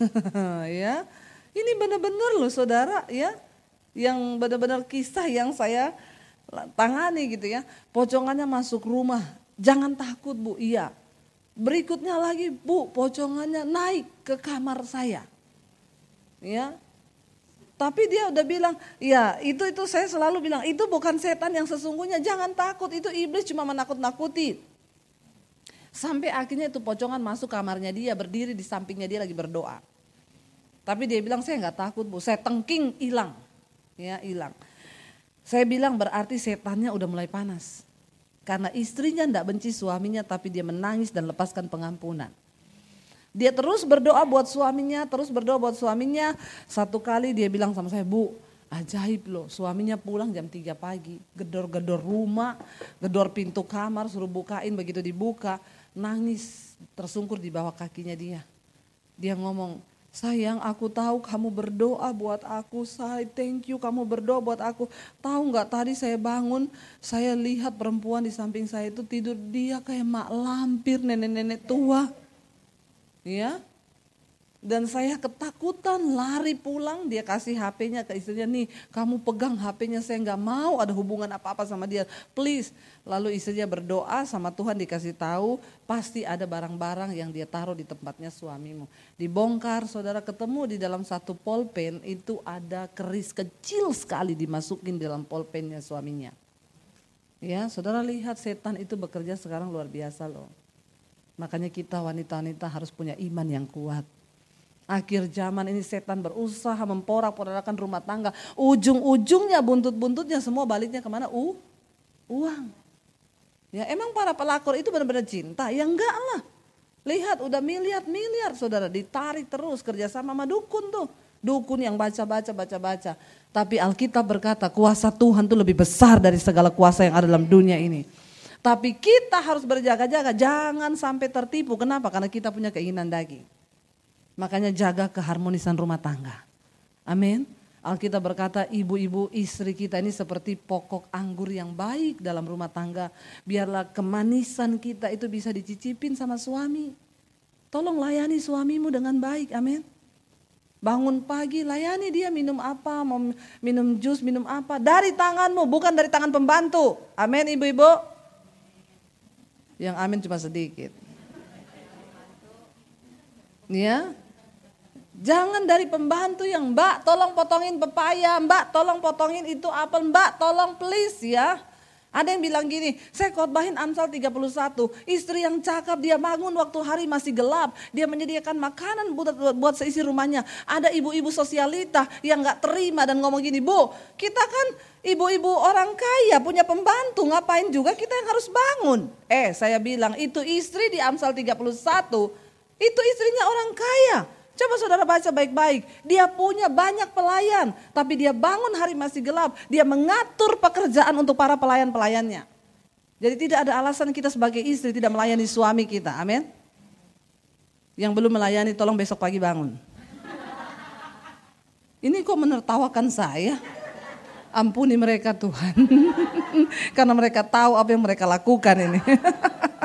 ya, ini benar-benar loh saudara ya, yang benar-benar kisah yang saya tangani gitu ya. Pocongannya masuk rumah, jangan takut Bu, iya. Berikutnya lagi Bu, pocongannya naik ke kamar saya. Ya, tapi dia udah bilang, ya itu itu saya selalu bilang, itu bukan setan yang sesungguhnya, jangan takut, itu iblis cuma menakut-nakuti. Sampai akhirnya itu pocongan masuk kamarnya dia, berdiri di sampingnya dia lagi berdoa. Tapi dia bilang, saya nggak takut bu, saya tengking hilang. Ya hilang. Saya bilang berarti setannya udah mulai panas. Karena istrinya ndak benci suaminya tapi dia menangis dan lepaskan pengampunan. Dia terus berdoa buat suaminya, terus berdoa buat suaminya. Satu kali dia bilang sama saya, Bu, ajaib loh suaminya pulang jam 3 pagi. Gedor-gedor rumah, gedor pintu kamar, suruh bukain, begitu dibuka. Nangis tersungkur di bawah kakinya dia. Dia ngomong, sayang aku tahu kamu berdoa buat aku, saya thank you kamu berdoa buat aku. Tahu nggak tadi saya bangun, saya lihat perempuan di samping saya itu tidur, dia kayak mak lampir nenek-nenek tua. Ya. Dan saya ketakutan lari pulang dia kasih HP-nya ke istrinya nih kamu pegang HP-nya saya nggak mau ada hubungan apa-apa sama dia. Please. Lalu istrinya berdoa sama Tuhan dikasih tahu pasti ada barang-barang yang dia taruh di tempatnya suamimu. Dibongkar saudara ketemu di dalam satu polpen itu ada keris kecil sekali dimasukin di dalam polpennya suaminya. Ya saudara lihat setan itu bekerja sekarang luar biasa loh Makanya kita wanita-wanita harus punya iman yang kuat. Akhir zaman ini setan berusaha memporak-porandakan rumah tangga. Ujung-ujungnya buntut-buntutnya semua baliknya ke mana? Uh, uang. Ya emang para pelakor itu benar-benar cinta? Ya enggak lah. Lihat udah miliar-miliar saudara ditarik terus kerjasama sama dukun tuh. Dukun yang baca-baca, baca-baca. Tapi Alkitab berkata kuasa Tuhan itu lebih besar dari segala kuasa yang ada dalam dunia ini. Tapi kita harus berjaga-jaga, jangan sampai tertipu. Kenapa? Karena kita punya keinginan daging. Makanya jaga keharmonisan rumah tangga. Amin. Alkitab berkata ibu-ibu istri kita ini seperti pokok anggur yang baik dalam rumah tangga. Biarlah kemanisan kita itu bisa dicicipin sama suami. Tolong layani suamimu dengan baik, amin. Bangun pagi, layani dia minum apa, mau minum jus, minum apa. Dari tanganmu, bukan dari tangan pembantu. Amin ibu-ibu. Yang amin cuma sedikit. Ya, Jangan dari pembantu yang mbak tolong potongin pepaya, mbak tolong potongin itu apel, mbak tolong please ya. Ada yang bilang gini, saya khotbahin Amsal 31, istri yang cakap dia bangun waktu hari masih gelap, dia menyediakan makanan buat, buat seisi rumahnya. Ada ibu-ibu sosialita yang gak terima dan ngomong gini, bu kita kan ibu-ibu orang kaya punya pembantu, ngapain juga kita yang harus bangun. Eh saya bilang itu istri di Amsal 31, itu istrinya orang kaya. Coba saudara baca baik-baik. Dia punya banyak pelayan, tapi dia bangun hari masih gelap. Dia mengatur pekerjaan untuk para pelayan-pelayannya. Jadi tidak ada alasan kita sebagai istri tidak melayani suami kita. Amin. Yang belum melayani tolong besok pagi bangun. Ini kok menertawakan saya? Ampuni mereka Tuhan. Karena mereka tahu apa yang mereka lakukan ini.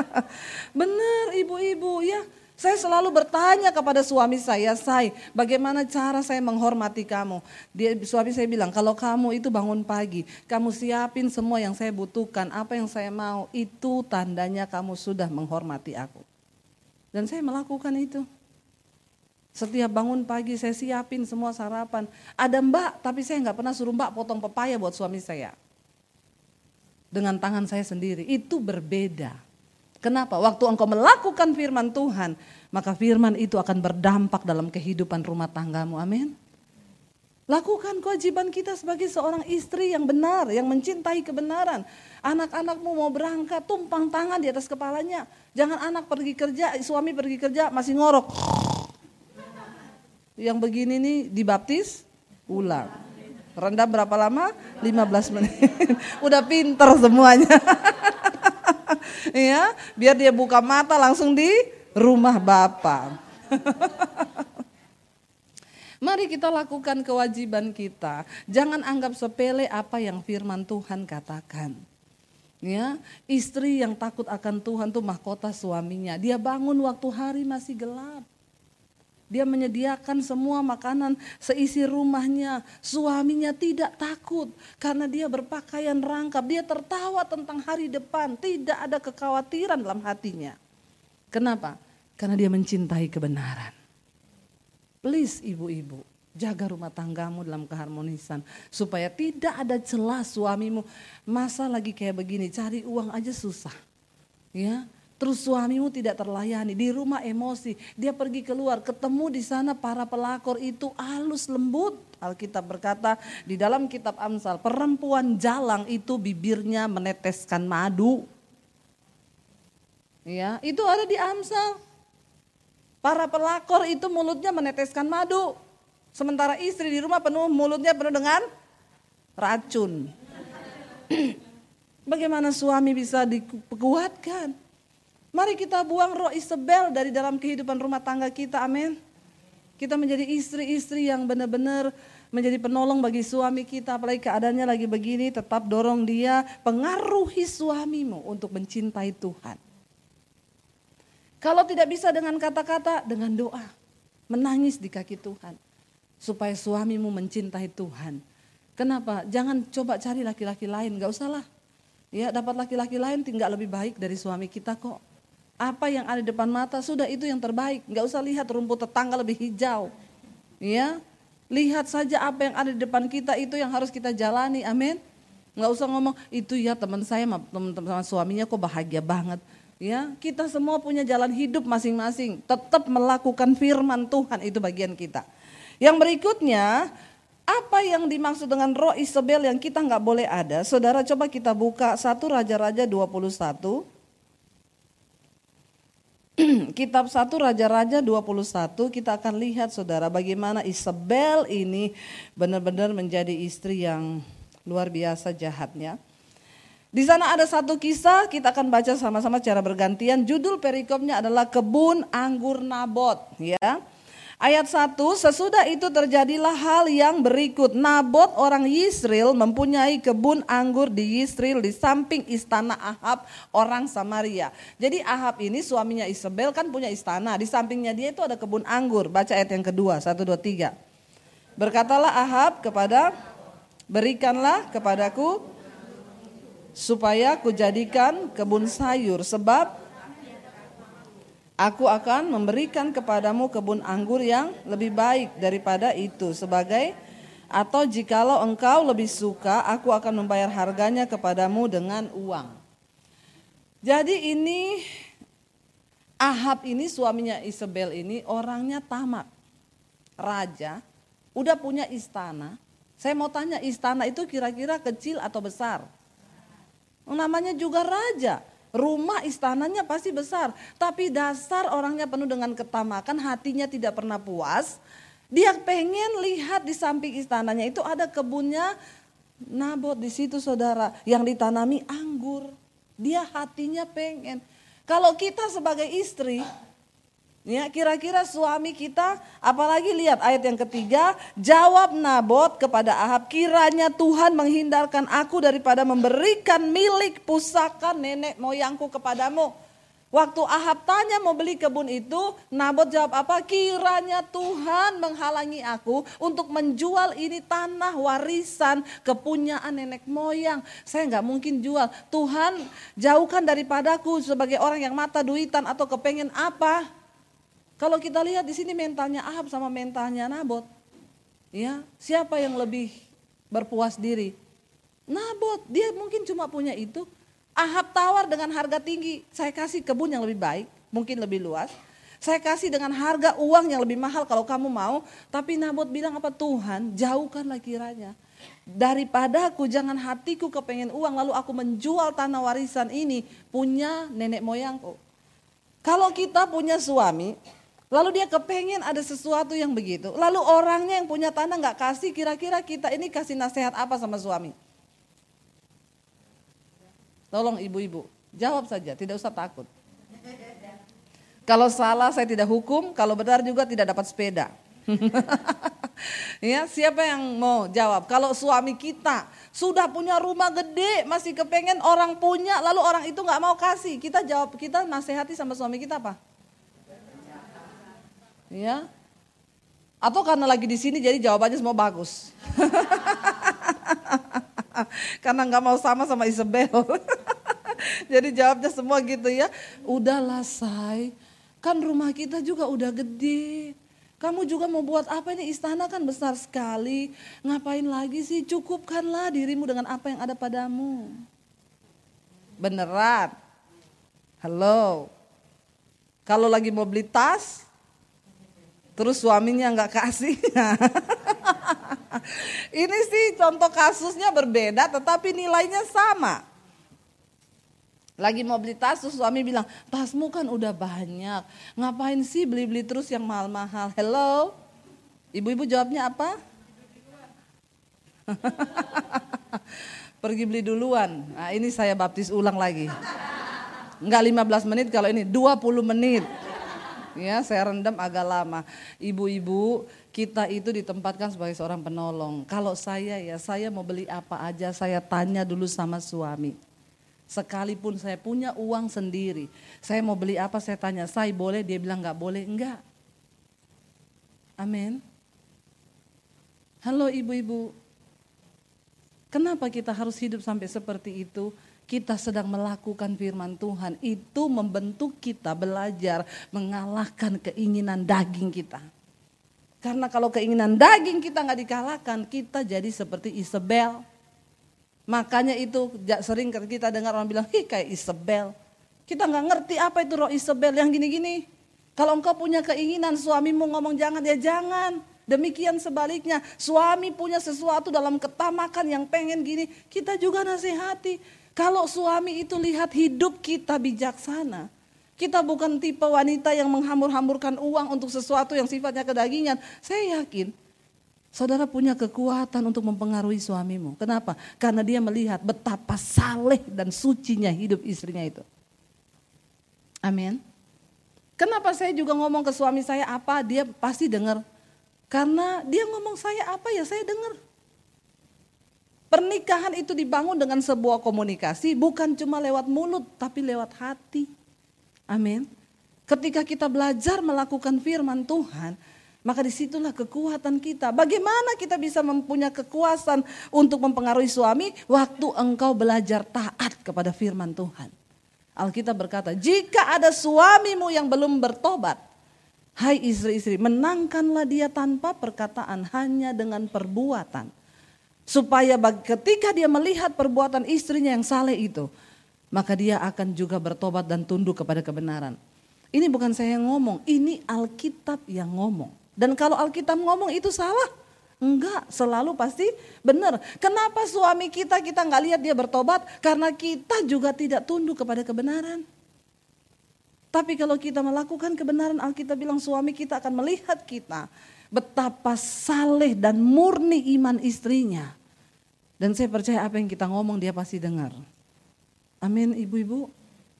Benar ibu-ibu ya. Saya selalu bertanya kepada suami saya, saya bagaimana cara saya menghormati kamu? Dia, suami saya bilang, kalau kamu itu bangun pagi, kamu siapin semua yang saya butuhkan, apa yang saya mau, itu tandanya kamu sudah menghormati aku. Dan saya melakukan itu. Setiap bangun pagi saya siapin semua sarapan. Ada mbak, tapi saya nggak pernah suruh mbak potong pepaya buat suami saya. Dengan tangan saya sendiri, itu berbeda. Kenapa? Waktu engkau melakukan firman Tuhan, maka firman itu akan berdampak dalam kehidupan rumah tanggamu. Amin. Lakukan kewajiban kita sebagai seorang istri yang benar, yang mencintai kebenaran. Anak-anakmu mau berangkat, tumpang tangan di atas kepalanya. Jangan anak pergi kerja, suami pergi kerja masih ngorok. Yang begini nih dibaptis, ulang. Rendam berapa lama? 15 menit. Udah pinter semuanya. ya, biar dia buka mata langsung di rumah Bapak. Mari kita lakukan kewajiban kita. Jangan anggap sepele apa yang firman Tuhan katakan. Ya, istri yang takut akan Tuhan tuh mahkota suaminya. Dia bangun waktu hari masih gelap. Dia menyediakan semua makanan seisi rumahnya. Suaminya tidak takut karena dia berpakaian rangkap. Dia tertawa tentang hari depan. Tidak ada kekhawatiran dalam hatinya. Kenapa? Karena dia mencintai kebenaran. Please ibu-ibu, jaga rumah tanggamu dalam keharmonisan. Supaya tidak ada celah suamimu. Masa lagi kayak begini, cari uang aja susah. Ya, Terus suamimu tidak terlayani, di rumah emosi, dia pergi keluar, ketemu di sana para pelakor itu halus lembut. Alkitab berkata di dalam kitab Amsal, perempuan jalang itu bibirnya meneteskan madu. Ya, itu ada di Amsal. Para pelakor itu mulutnya meneteskan madu. Sementara istri di rumah penuh mulutnya penuh dengan racun. Bagaimana suami bisa dikuatkan? Mari kita buang roh Isabel dari dalam kehidupan rumah tangga kita, amin. Kita menjadi istri-istri yang benar-benar menjadi penolong bagi suami kita, apalagi keadaannya lagi begini, tetap dorong dia, pengaruhi suamimu untuk mencintai Tuhan. Kalau tidak bisa dengan kata-kata, dengan doa, menangis di kaki Tuhan, supaya suamimu mencintai Tuhan. Kenapa? Jangan coba cari laki-laki lain, gak usah lah. Ya, dapat laki-laki lain tinggal lebih baik dari suami kita kok. Apa yang ada di depan mata sudah itu yang terbaik. Nggak usah lihat rumput tetangga lebih hijau. Ya, lihat saja apa yang ada di depan kita itu yang harus kita jalani. Amin. Nggak usah ngomong itu ya teman saya teman-teman suaminya kok bahagia banget. Ya, kita semua punya jalan hidup masing-masing. Tetap melakukan firman Tuhan itu bagian kita. Yang berikutnya, apa yang dimaksud dengan roh Isabel yang kita nggak boleh ada? Saudara coba kita buka satu Raja-Raja 21. kitab 1 Raja-Raja 21 kita akan lihat saudara bagaimana Isabel ini benar-benar menjadi istri yang luar biasa jahatnya. Di sana ada satu kisah, kita akan baca sama-sama secara bergantian. Judul perikopnya adalah kebun anggur Nabot, ya. Ayat 1, sesudah itu terjadilah hal yang berikut. Nabot orang Yisrael mempunyai kebun anggur di Yisrael di samping istana Ahab orang Samaria. Jadi Ahab ini suaminya Isabel kan punya istana. Di sampingnya dia itu ada kebun anggur. Baca ayat yang kedua, 1, 2, 3. Berkatalah Ahab kepada, berikanlah kepadaku supaya kujadikan kebun sayur sebab aku akan memberikan kepadamu kebun anggur yang lebih baik daripada itu sebagai atau jikalau engkau lebih suka aku akan membayar harganya kepadamu dengan uang. Jadi ini Ahab ini suaminya Isabel ini orangnya tamak. Raja, udah punya istana. Saya mau tanya istana itu kira-kira kecil atau besar? Namanya juga raja. Rumah istananya pasti besar. Tapi dasar orangnya penuh dengan ketamakan, hatinya tidak pernah puas. Dia pengen lihat di samping istananya itu ada kebunnya Nabot di situ saudara yang ditanami anggur. Dia hatinya pengen. Kalau kita sebagai istri Ya, kira-kira suami kita, apalagi lihat ayat yang ketiga, jawab Nabot kepada Ahab, kiranya Tuhan menghindarkan aku daripada memberikan milik pusaka nenek moyangku kepadamu. Waktu Ahab tanya mau beli kebun itu, Nabot jawab apa? Kiranya Tuhan menghalangi aku untuk menjual ini tanah warisan kepunyaan nenek moyang. Saya nggak mungkin jual. Tuhan jauhkan daripadaku sebagai orang yang mata duitan atau kepengen apa? Kalau kita lihat di sini mentalnya Ahab sama mentalnya Nabot. Ya, siapa yang lebih berpuas diri? Nabot, dia mungkin cuma punya itu. Ahab tawar dengan harga tinggi, saya kasih kebun yang lebih baik, mungkin lebih luas. Saya kasih dengan harga uang yang lebih mahal kalau kamu mau. Tapi Nabot bilang apa Tuhan jauhkanlah kiranya. Daripada aku jangan hatiku kepengen uang lalu aku menjual tanah warisan ini punya nenek moyangku. Kalau kita punya suami, Lalu dia kepengen ada sesuatu yang begitu. Lalu orangnya yang punya tanah nggak kasih, kira-kira kita ini kasih nasihat apa sama suami? Tolong ibu-ibu, jawab saja, tidak usah takut. Kalau salah saya tidak hukum, kalau benar juga tidak dapat sepeda. ya, siapa yang mau jawab? Kalau suami kita sudah punya rumah gede, masih kepengen orang punya, lalu orang itu nggak mau kasih, kita jawab, kita nasihati sama suami kita apa? Ya. Atau karena lagi di sini jadi jawabannya semua bagus. karena nggak mau sama sama Isabel. jadi jawabnya semua gitu ya. Udahlah say, kan rumah kita juga udah gede. Kamu juga mau buat apa ini istana kan besar sekali. Ngapain lagi sih? Cukupkanlah dirimu dengan apa yang ada padamu. Beneran. Halo. Kalau lagi mau beli tas, terus suaminya nggak kasih. Ini sih contoh kasusnya berbeda tetapi nilainya sama. Lagi mau beli tas terus suami bilang, tasmu kan udah banyak, ngapain sih beli-beli terus yang mahal-mahal. Hello, ibu-ibu jawabnya apa? Pergi beli duluan. Nah, ini saya baptis ulang lagi. Enggak 15 menit kalau ini 20 menit ya saya rendam agak lama. Ibu-ibu kita itu ditempatkan sebagai seorang penolong. Kalau saya ya saya mau beli apa aja saya tanya dulu sama suami. Sekalipun saya punya uang sendiri, saya mau beli apa saya tanya, saya boleh? Dia bilang nggak boleh, enggak. Amin. Halo ibu-ibu, kenapa kita harus hidup sampai seperti itu? Kita sedang melakukan firman Tuhan itu membentuk kita belajar mengalahkan keinginan daging kita. Karena kalau keinginan daging kita nggak dikalahkan, kita jadi seperti Isabel. Makanya itu sering kita dengar orang bilang, hi kayak Isabel. Kita nggak ngerti apa itu roh Isabel yang gini-gini. Kalau engkau punya keinginan suamimu ngomong jangan, ya jangan. Demikian sebaliknya, suami punya sesuatu dalam ketamakan yang pengen gini, kita juga nasihati. Kalau suami itu lihat hidup kita bijaksana, kita bukan tipe wanita yang menghambur-hamburkan uang untuk sesuatu yang sifatnya kedagingan. Saya yakin Saudara punya kekuatan untuk mempengaruhi suamimu. Kenapa? Karena dia melihat betapa saleh dan sucinya hidup istrinya itu. Amin. Kenapa saya juga ngomong ke suami saya apa, dia pasti dengar. Karena dia ngomong saya apa ya saya dengar. Pernikahan itu dibangun dengan sebuah komunikasi bukan cuma lewat mulut tapi lewat hati. Amin. Ketika kita belajar melakukan firman Tuhan, maka di situlah kekuatan kita. Bagaimana kita bisa mempunyai kekuasaan untuk mempengaruhi suami waktu engkau belajar taat kepada firman Tuhan. Alkitab berkata, jika ada suamimu yang belum bertobat, hai istri-istri, menangkanlah dia tanpa perkataan, hanya dengan perbuatan. Supaya ketika dia melihat perbuatan istrinya yang saleh itu, maka dia akan juga bertobat dan tunduk kepada kebenaran. Ini bukan saya yang ngomong, ini Alkitab yang ngomong. Dan kalau Alkitab ngomong itu salah, enggak, selalu pasti benar. Kenapa suami kita kita nggak lihat dia bertobat? Karena kita juga tidak tunduk kepada kebenaran. Tapi kalau kita melakukan kebenaran, Alkitab bilang suami kita akan melihat kita betapa saleh dan murni iman istrinya. Dan saya percaya apa yang kita ngomong dia pasti dengar. Amin ibu-ibu.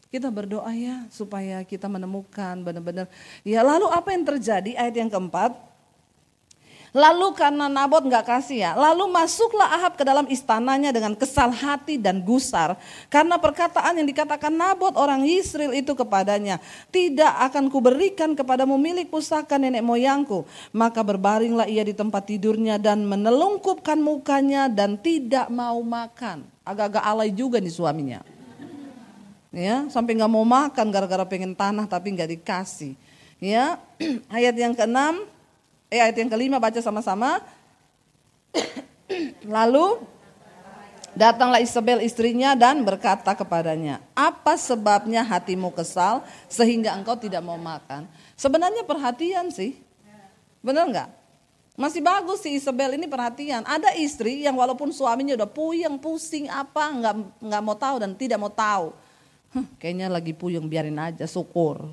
Kita berdoa ya supaya kita menemukan benar-benar. Ya lalu apa yang terjadi ayat yang keempat. Lalu karena Nabot nggak kasih ya, lalu masuklah Ahab ke dalam istananya dengan kesal hati dan gusar. Karena perkataan yang dikatakan Nabot orang Yisrael itu kepadanya, tidak akan kuberikan kepadamu milik pusaka nenek moyangku. Maka berbaringlah ia di tempat tidurnya dan menelungkupkan mukanya dan tidak mau makan. Agak-agak alay juga nih suaminya ya sampai nggak mau makan gara-gara pengen tanah tapi nggak dikasih ya ayat yang keenam eh ayat yang kelima baca sama-sama. Lalu datanglah Isabel istrinya dan berkata kepadanya apa sebabnya hatimu kesal sehingga engkau tidak mau makan? Sebenarnya perhatian sih. Benar nggak? Masih bagus si Isabel ini perhatian. Ada istri yang walaupun suaminya udah puyeng, pusing apa, nggak nggak mau tahu dan tidak mau tahu. Kayaknya lagi puyeng biarin aja syukur.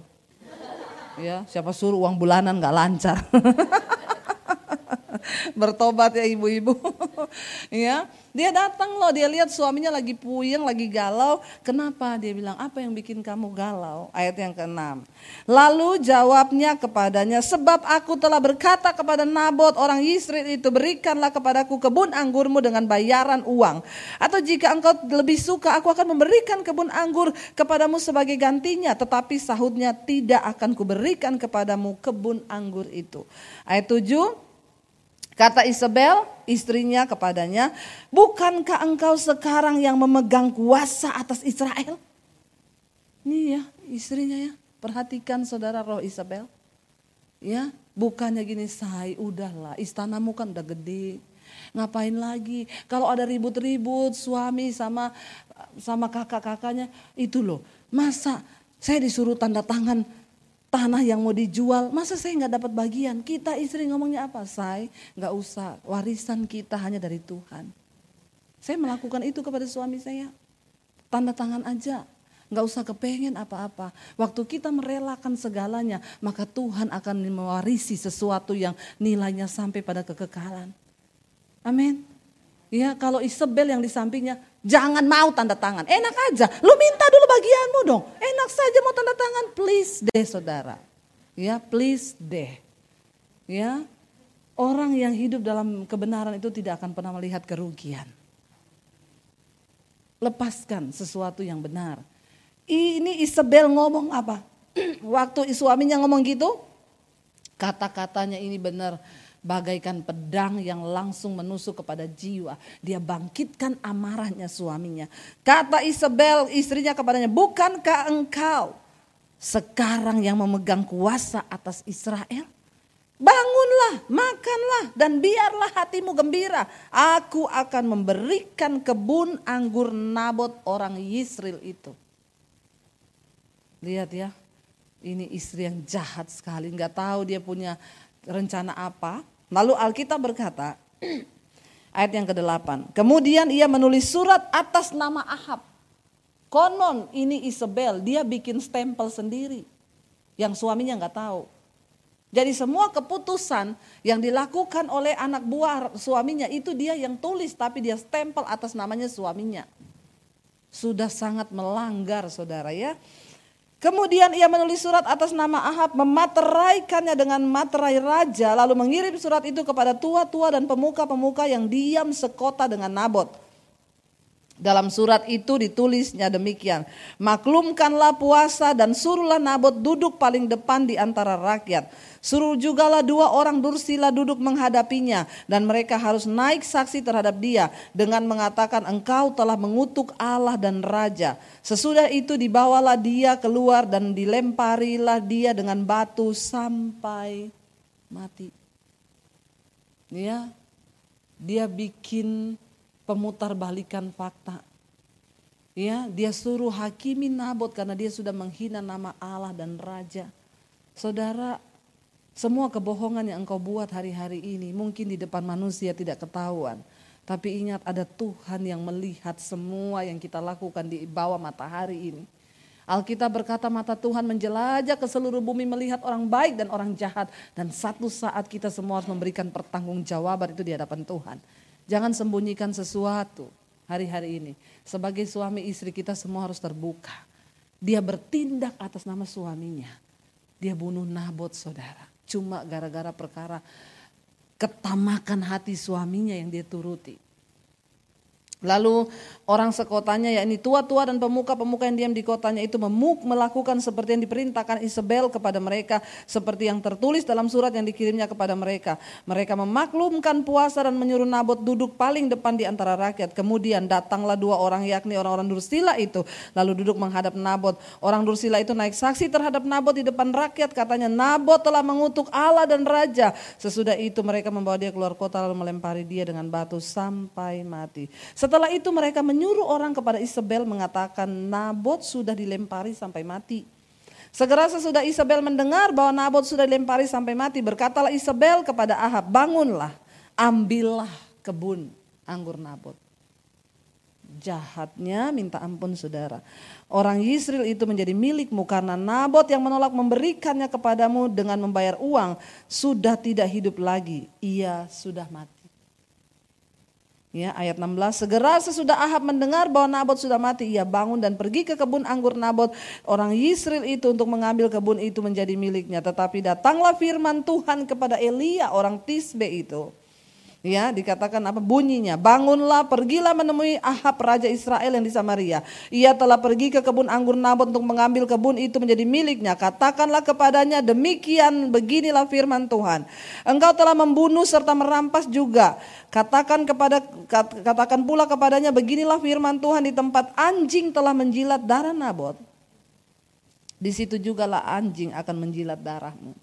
Ya, siapa suruh uang bulanan nggak lancar. Bertobat ya ibu-ibu. ya, dia datang loh, dia lihat suaminya lagi puyeng, lagi galau. Kenapa? Dia bilang, apa yang bikin kamu galau? Ayat yang keenam. Lalu jawabnya kepadanya, sebab aku telah berkata kepada Nabot orang Yisrael itu, berikanlah kepadaku kebun anggurmu dengan bayaran uang. Atau jika engkau lebih suka, aku akan memberikan kebun anggur kepadamu sebagai gantinya. Tetapi sahutnya tidak akan kuberikan kepadamu kebun anggur itu. Ayat 7, Kata Isabel, istrinya kepadanya, bukankah engkau sekarang yang memegang kuasa atas Israel? Ini ya istrinya ya, perhatikan saudara roh Isabel. Ya, bukannya gini say, udahlah istanamu kan udah gede. Ngapain lagi? Kalau ada ribut-ribut suami sama sama kakak-kakaknya, itu loh. Masa saya disuruh tanda tangan tanah yang mau dijual, masa saya nggak dapat bagian? Kita istri ngomongnya apa? Saya nggak usah, warisan kita hanya dari Tuhan. Saya melakukan itu kepada suami saya. Tanda tangan aja, nggak usah kepengen apa-apa. Waktu kita merelakan segalanya, maka Tuhan akan mewarisi sesuatu yang nilainya sampai pada kekekalan. Amin. Ya, kalau Isabel yang di sampingnya, jangan mau tanda tangan. Enak aja, lu minta bagianmu dong. Enak saja mau tanda tangan, please deh saudara. Ya, please deh. Ya, orang yang hidup dalam kebenaran itu tidak akan pernah melihat kerugian. Lepaskan sesuatu yang benar. Ini Isabel ngomong apa? Waktu suaminya ngomong gitu, kata-katanya ini benar bagaikan pedang yang langsung menusuk kepada jiwa. Dia bangkitkan amarahnya suaminya. Kata Isabel istrinya kepadanya, bukankah engkau sekarang yang memegang kuasa atas Israel? Bangunlah, makanlah, dan biarlah hatimu gembira. Aku akan memberikan kebun anggur Nabot orang Yisrael itu. Lihat ya, ini istri yang jahat sekali. Nggak tahu dia punya rencana apa. Lalu Alkitab berkata, ayat yang ke-8. Kemudian ia menulis surat atas nama Ahab. Konon ini Isabel, dia bikin stempel sendiri. Yang suaminya nggak tahu. Jadi semua keputusan yang dilakukan oleh anak buah suaminya itu dia yang tulis tapi dia stempel atas namanya suaminya. Sudah sangat melanggar saudara ya. Kemudian ia menulis surat atas nama Ahab, memateraikannya dengan materai raja, lalu mengirim surat itu kepada tua-tua dan pemuka-pemuka yang diam sekota dengan Nabot. Dalam surat itu ditulisnya demikian, maklumkanlah puasa dan suruhlah Nabot duduk paling depan di antara rakyat Suruh jugalah dua orang dursila duduk menghadapinya dan mereka harus naik saksi terhadap dia dengan mengatakan engkau telah mengutuk Allah dan raja. Sesudah itu dibawalah dia keluar dan dilemparilah dia dengan batu sampai mati. Ya, dia bikin pemutar balikan fakta. Ya, dia suruh hakimi Nabot karena dia sudah menghina nama Allah dan raja. Saudara, semua kebohongan yang engkau buat hari-hari ini mungkin di depan manusia tidak ketahuan. Tapi ingat ada Tuhan yang melihat semua yang kita lakukan di bawah matahari ini. Alkitab berkata mata Tuhan menjelajah ke seluruh bumi melihat orang baik dan orang jahat. Dan satu saat kita semua harus memberikan pertanggungjawaban itu di hadapan Tuhan. Jangan sembunyikan sesuatu hari-hari ini. Sebagai suami istri kita semua harus terbuka. Dia bertindak atas nama suaminya. Dia bunuh Nabot saudara. Cuma gara-gara perkara ketamakan hati suaminya yang dia turuti. Lalu orang sekotanya yakni tua-tua dan pemuka-pemuka yang diam di kotanya itu memuk melakukan seperti yang diperintahkan Isabel kepada mereka seperti yang tertulis dalam surat yang dikirimnya kepada mereka. Mereka memaklumkan puasa dan menyuruh Nabot duduk paling depan di antara rakyat. Kemudian datanglah dua orang yakni orang-orang Dursila itu lalu duduk menghadap Nabot. Orang Dursila itu naik saksi terhadap Nabot di depan rakyat katanya Nabot telah mengutuk Allah dan raja. Sesudah itu mereka membawa dia keluar kota lalu melempari dia dengan batu sampai mati. Setelah setelah itu mereka menyuruh orang kepada Isabel mengatakan Nabot sudah dilempari sampai mati. Segera sesudah Isabel mendengar bahwa Nabot sudah dilempari sampai mati, berkatalah Isabel kepada Ahab, bangunlah, ambillah kebun anggur Nabot. Jahatnya minta ampun saudara. Orang Yisrael itu menjadi milikmu karena Nabot yang menolak memberikannya kepadamu dengan membayar uang sudah tidak hidup lagi. Ia sudah mati. Ya, ayat 16, segera sesudah Ahab mendengar bahwa Nabot sudah mati, ia bangun dan pergi ke kebun anggur Nabot. Orang Yisrael itu untuk mengambil kebun itu menjadi miliknya. Tetapi datanglah firman Tuhan kepada Elia orang Tisbe itu. Ya, dikatakan apa bunyinya? Bangunlah, pergilah menemui Ahab raja Israel yang di Samaria. Ia telah pergi ke kebun anggur Nabot untuk mengambil kebun itu menjadi miliknya. Katakanlah kepadanya, demikian beginilah firman Tuhan. Engkau telah membunuh serta merampas juga. Katakan kepada katakan pula kepadanya, beginilah firman Tuhan di tempat anjing telah menjilat darah Nabot. Di situ jugalah anjing akan menjilat darahmu.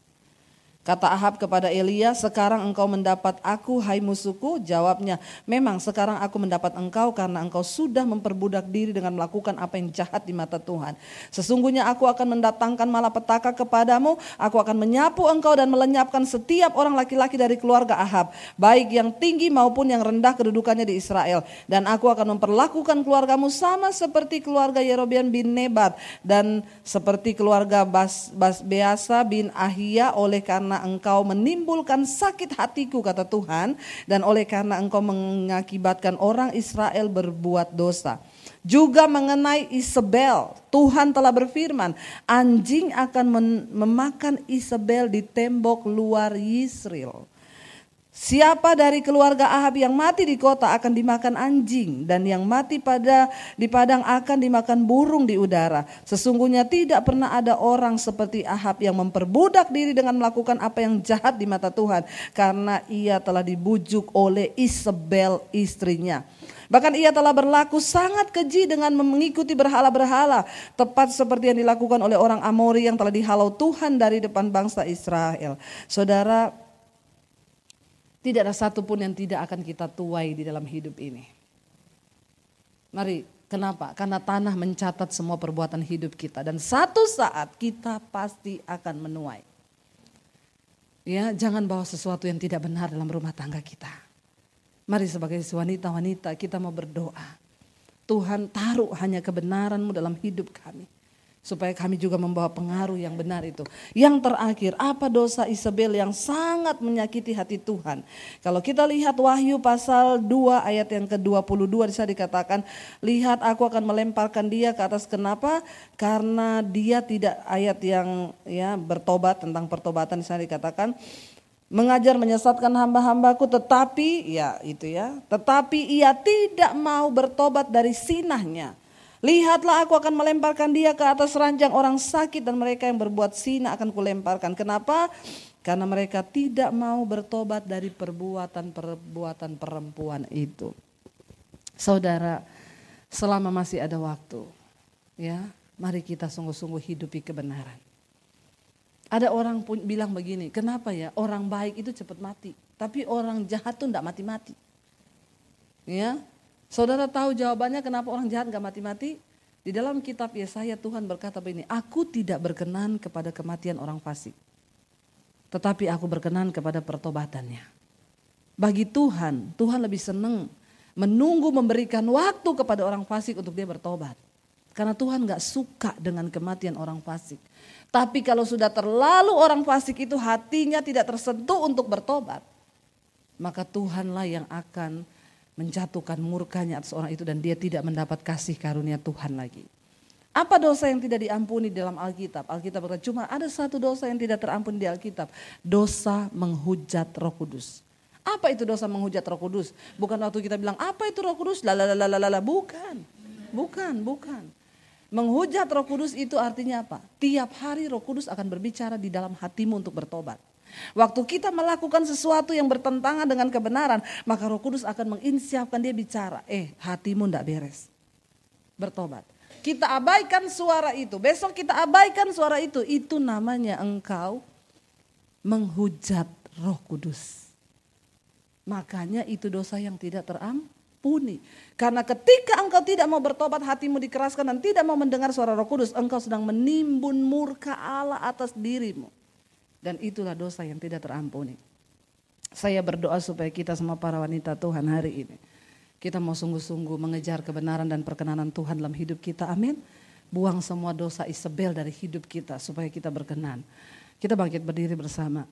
Kata Ahab kepada Elia, sekarang engkau mendapat aku, hai musuhku. Jawabnya, memang sekarang aku mendapat engkau karena engkau sudah memperbudak diri dengan melakukan apa yang jahat di mata Tuhan. Sesungguhnya aku akan mendatangkan malapetaka kepadamu, aku akan menyapu engkau dan melenyapkan setiap orang laki-laki dari keluarga Ahab, baik yang tinggi maupun yang rendah kedudukannya di Israel. Dan aku akan memperlakukan keluargamu sama seperti keluarga Yerobian bin Nebat dan seperti keluarga Bas, Bas Beasa bin Ahia oleh karena engkau menimbulkan sakit hatiku kata Tuhan dan oleh karena engkau mengakibatkan orang Israel berbuat dosa. Juga mengenai Isabel, Tuhan telah berfirman, anjing akan memakan Isabel di tembok luar Yisrael. Siapa dari keluarga Ahab yang mati di kota akan dimakan anjing dan yang mati pada di padang akan dimakan burung di udara. Sesungguhnya tidak pernah ada orang seperti Ahab yang memperbudak diri dengan melakukan apa yang jahat di mata Tuhan karena ia telah dibujuk oleh Isabel istrinya. Bahkan ia telah berlaku sangat keji dengan mengikuti berhala-berhala. Tepat seperti yang dilakukan oleh orang Amori yang telah dihalau Tuhan dari depan bangsa Israel. Saudara, tidak ada satupun yang tidak akan kita tuai di dalam hidup ini. Mari, kenapa? Karena tanah mencatat semua perbuatan hidup kita dan satu saat kita pasti akan menuai. Ya, jangan bawa sesuatu yang tidak benar dalam rumah tangga kita. Mari sebagai wanita-wanita kita mau berdoa. Tuhan taruh hanya kebenaranmu dalam hidup kami. Supaya kami juga membawa pengaruh yang benar itu. Yang terakhir, apa dosa Isabel yang sangat menyakiti hati Tuhan? Kalau kita lihat Wahyu pasal 2 ayat yang ke-22 di sana dikatakan, "Lihat aku akan melemparkan dia ke atas kenapa? Karena dia tidak ayat yang ya bertobat tentang pertobatan di sana dikatakan mengajar menyesatkan hamba-hambaku tetapi ya itu ya tetapi ia tidak mau bertobat dari sinahnya Lihatlah aku akan melemparkan dia ke atas ranjang orang sakit dan mereka yang berbuat sina akan kulemparkan. Kenapa? Karena mereka tidak mau bertobat dari perbuatan-perbuatan perempuan itu. Saudara, selama masih ada waktu, ya, mari kita sungguh-sungguh hidupi kebenaran. Ada orang pun bilang begini, kenapa ya orang baik itu cepat mati, tapi orang jahat tuh enggak mati-mati. Ya, Saudara tahu jawabannya kenapa orang jahat gak mati-mati? Di dalam kitab Yesaya Tuhan berkata begini, aku tidak berkenan kepada kematian orang fasik. Tetapi aku berkenan kepada pertobatannya. Bagi Tuhan, Tuhan lebih senang menunggu memberikan waktu kepada orang fasik untuk dia bertobat. Karena Tuhan gak suka dengan kematian orang fasik. Tapi kalau sudah terlalu orang fasik itu hatinya tidak tersentuh untuk bertobat. Maka Tuhanlah yang akan menjatuhkan murkanya atas orang itu dan dia tidak mendapat kasih karunia Tuhan lagi. Apa dosa yang tidak diampuni dalam Alkitab? Alkitab berkata cuma ada satu dosa yang tidak terampuni di Alkitab. Dosa menghujat roh kudus. Apa itu dosa menghujat roh kudus? Bukan waktu kita bilang apa itu roh kudus? Lalalalala. Bukan. Bukan, bukan. Menghujat roh kudus itu artinya apa? Tiap hari roh kudus akan berbicara di dalam hatimu untuk bertobat. Waktu kita melakukan sesuatu yang bertentangan dengan kebenaran, maka Roh Kudus akan menginsiapkan dia bicara, eh hatimu ndak beres. Bertobat. Kita abaikan suara itu, besok kita abaikan suara itu, itu namanya engkau menghujat Roh Kudus. Makanya itu dosa yang tidak terampuni. Karena ketika engkau tidak mau bertobat, hatimu dikeraskan dan tidak mau mendengar suara Roh Kudus, engkau sedang menimbun murka Allah atas dirimu. Dan itulah dosa yang tidak terampuni. Saya berdoa supaya kita semua para wanita Tuhan hari ini. Kita mau sungguh-sungguh mengejar kebenaran dan perkenanan Tuhan dalam hidup kita. Amin. Buang semua dosa Isabel dari hidup kita supaya kita berkenan. Kita bangkit berdiri bersama.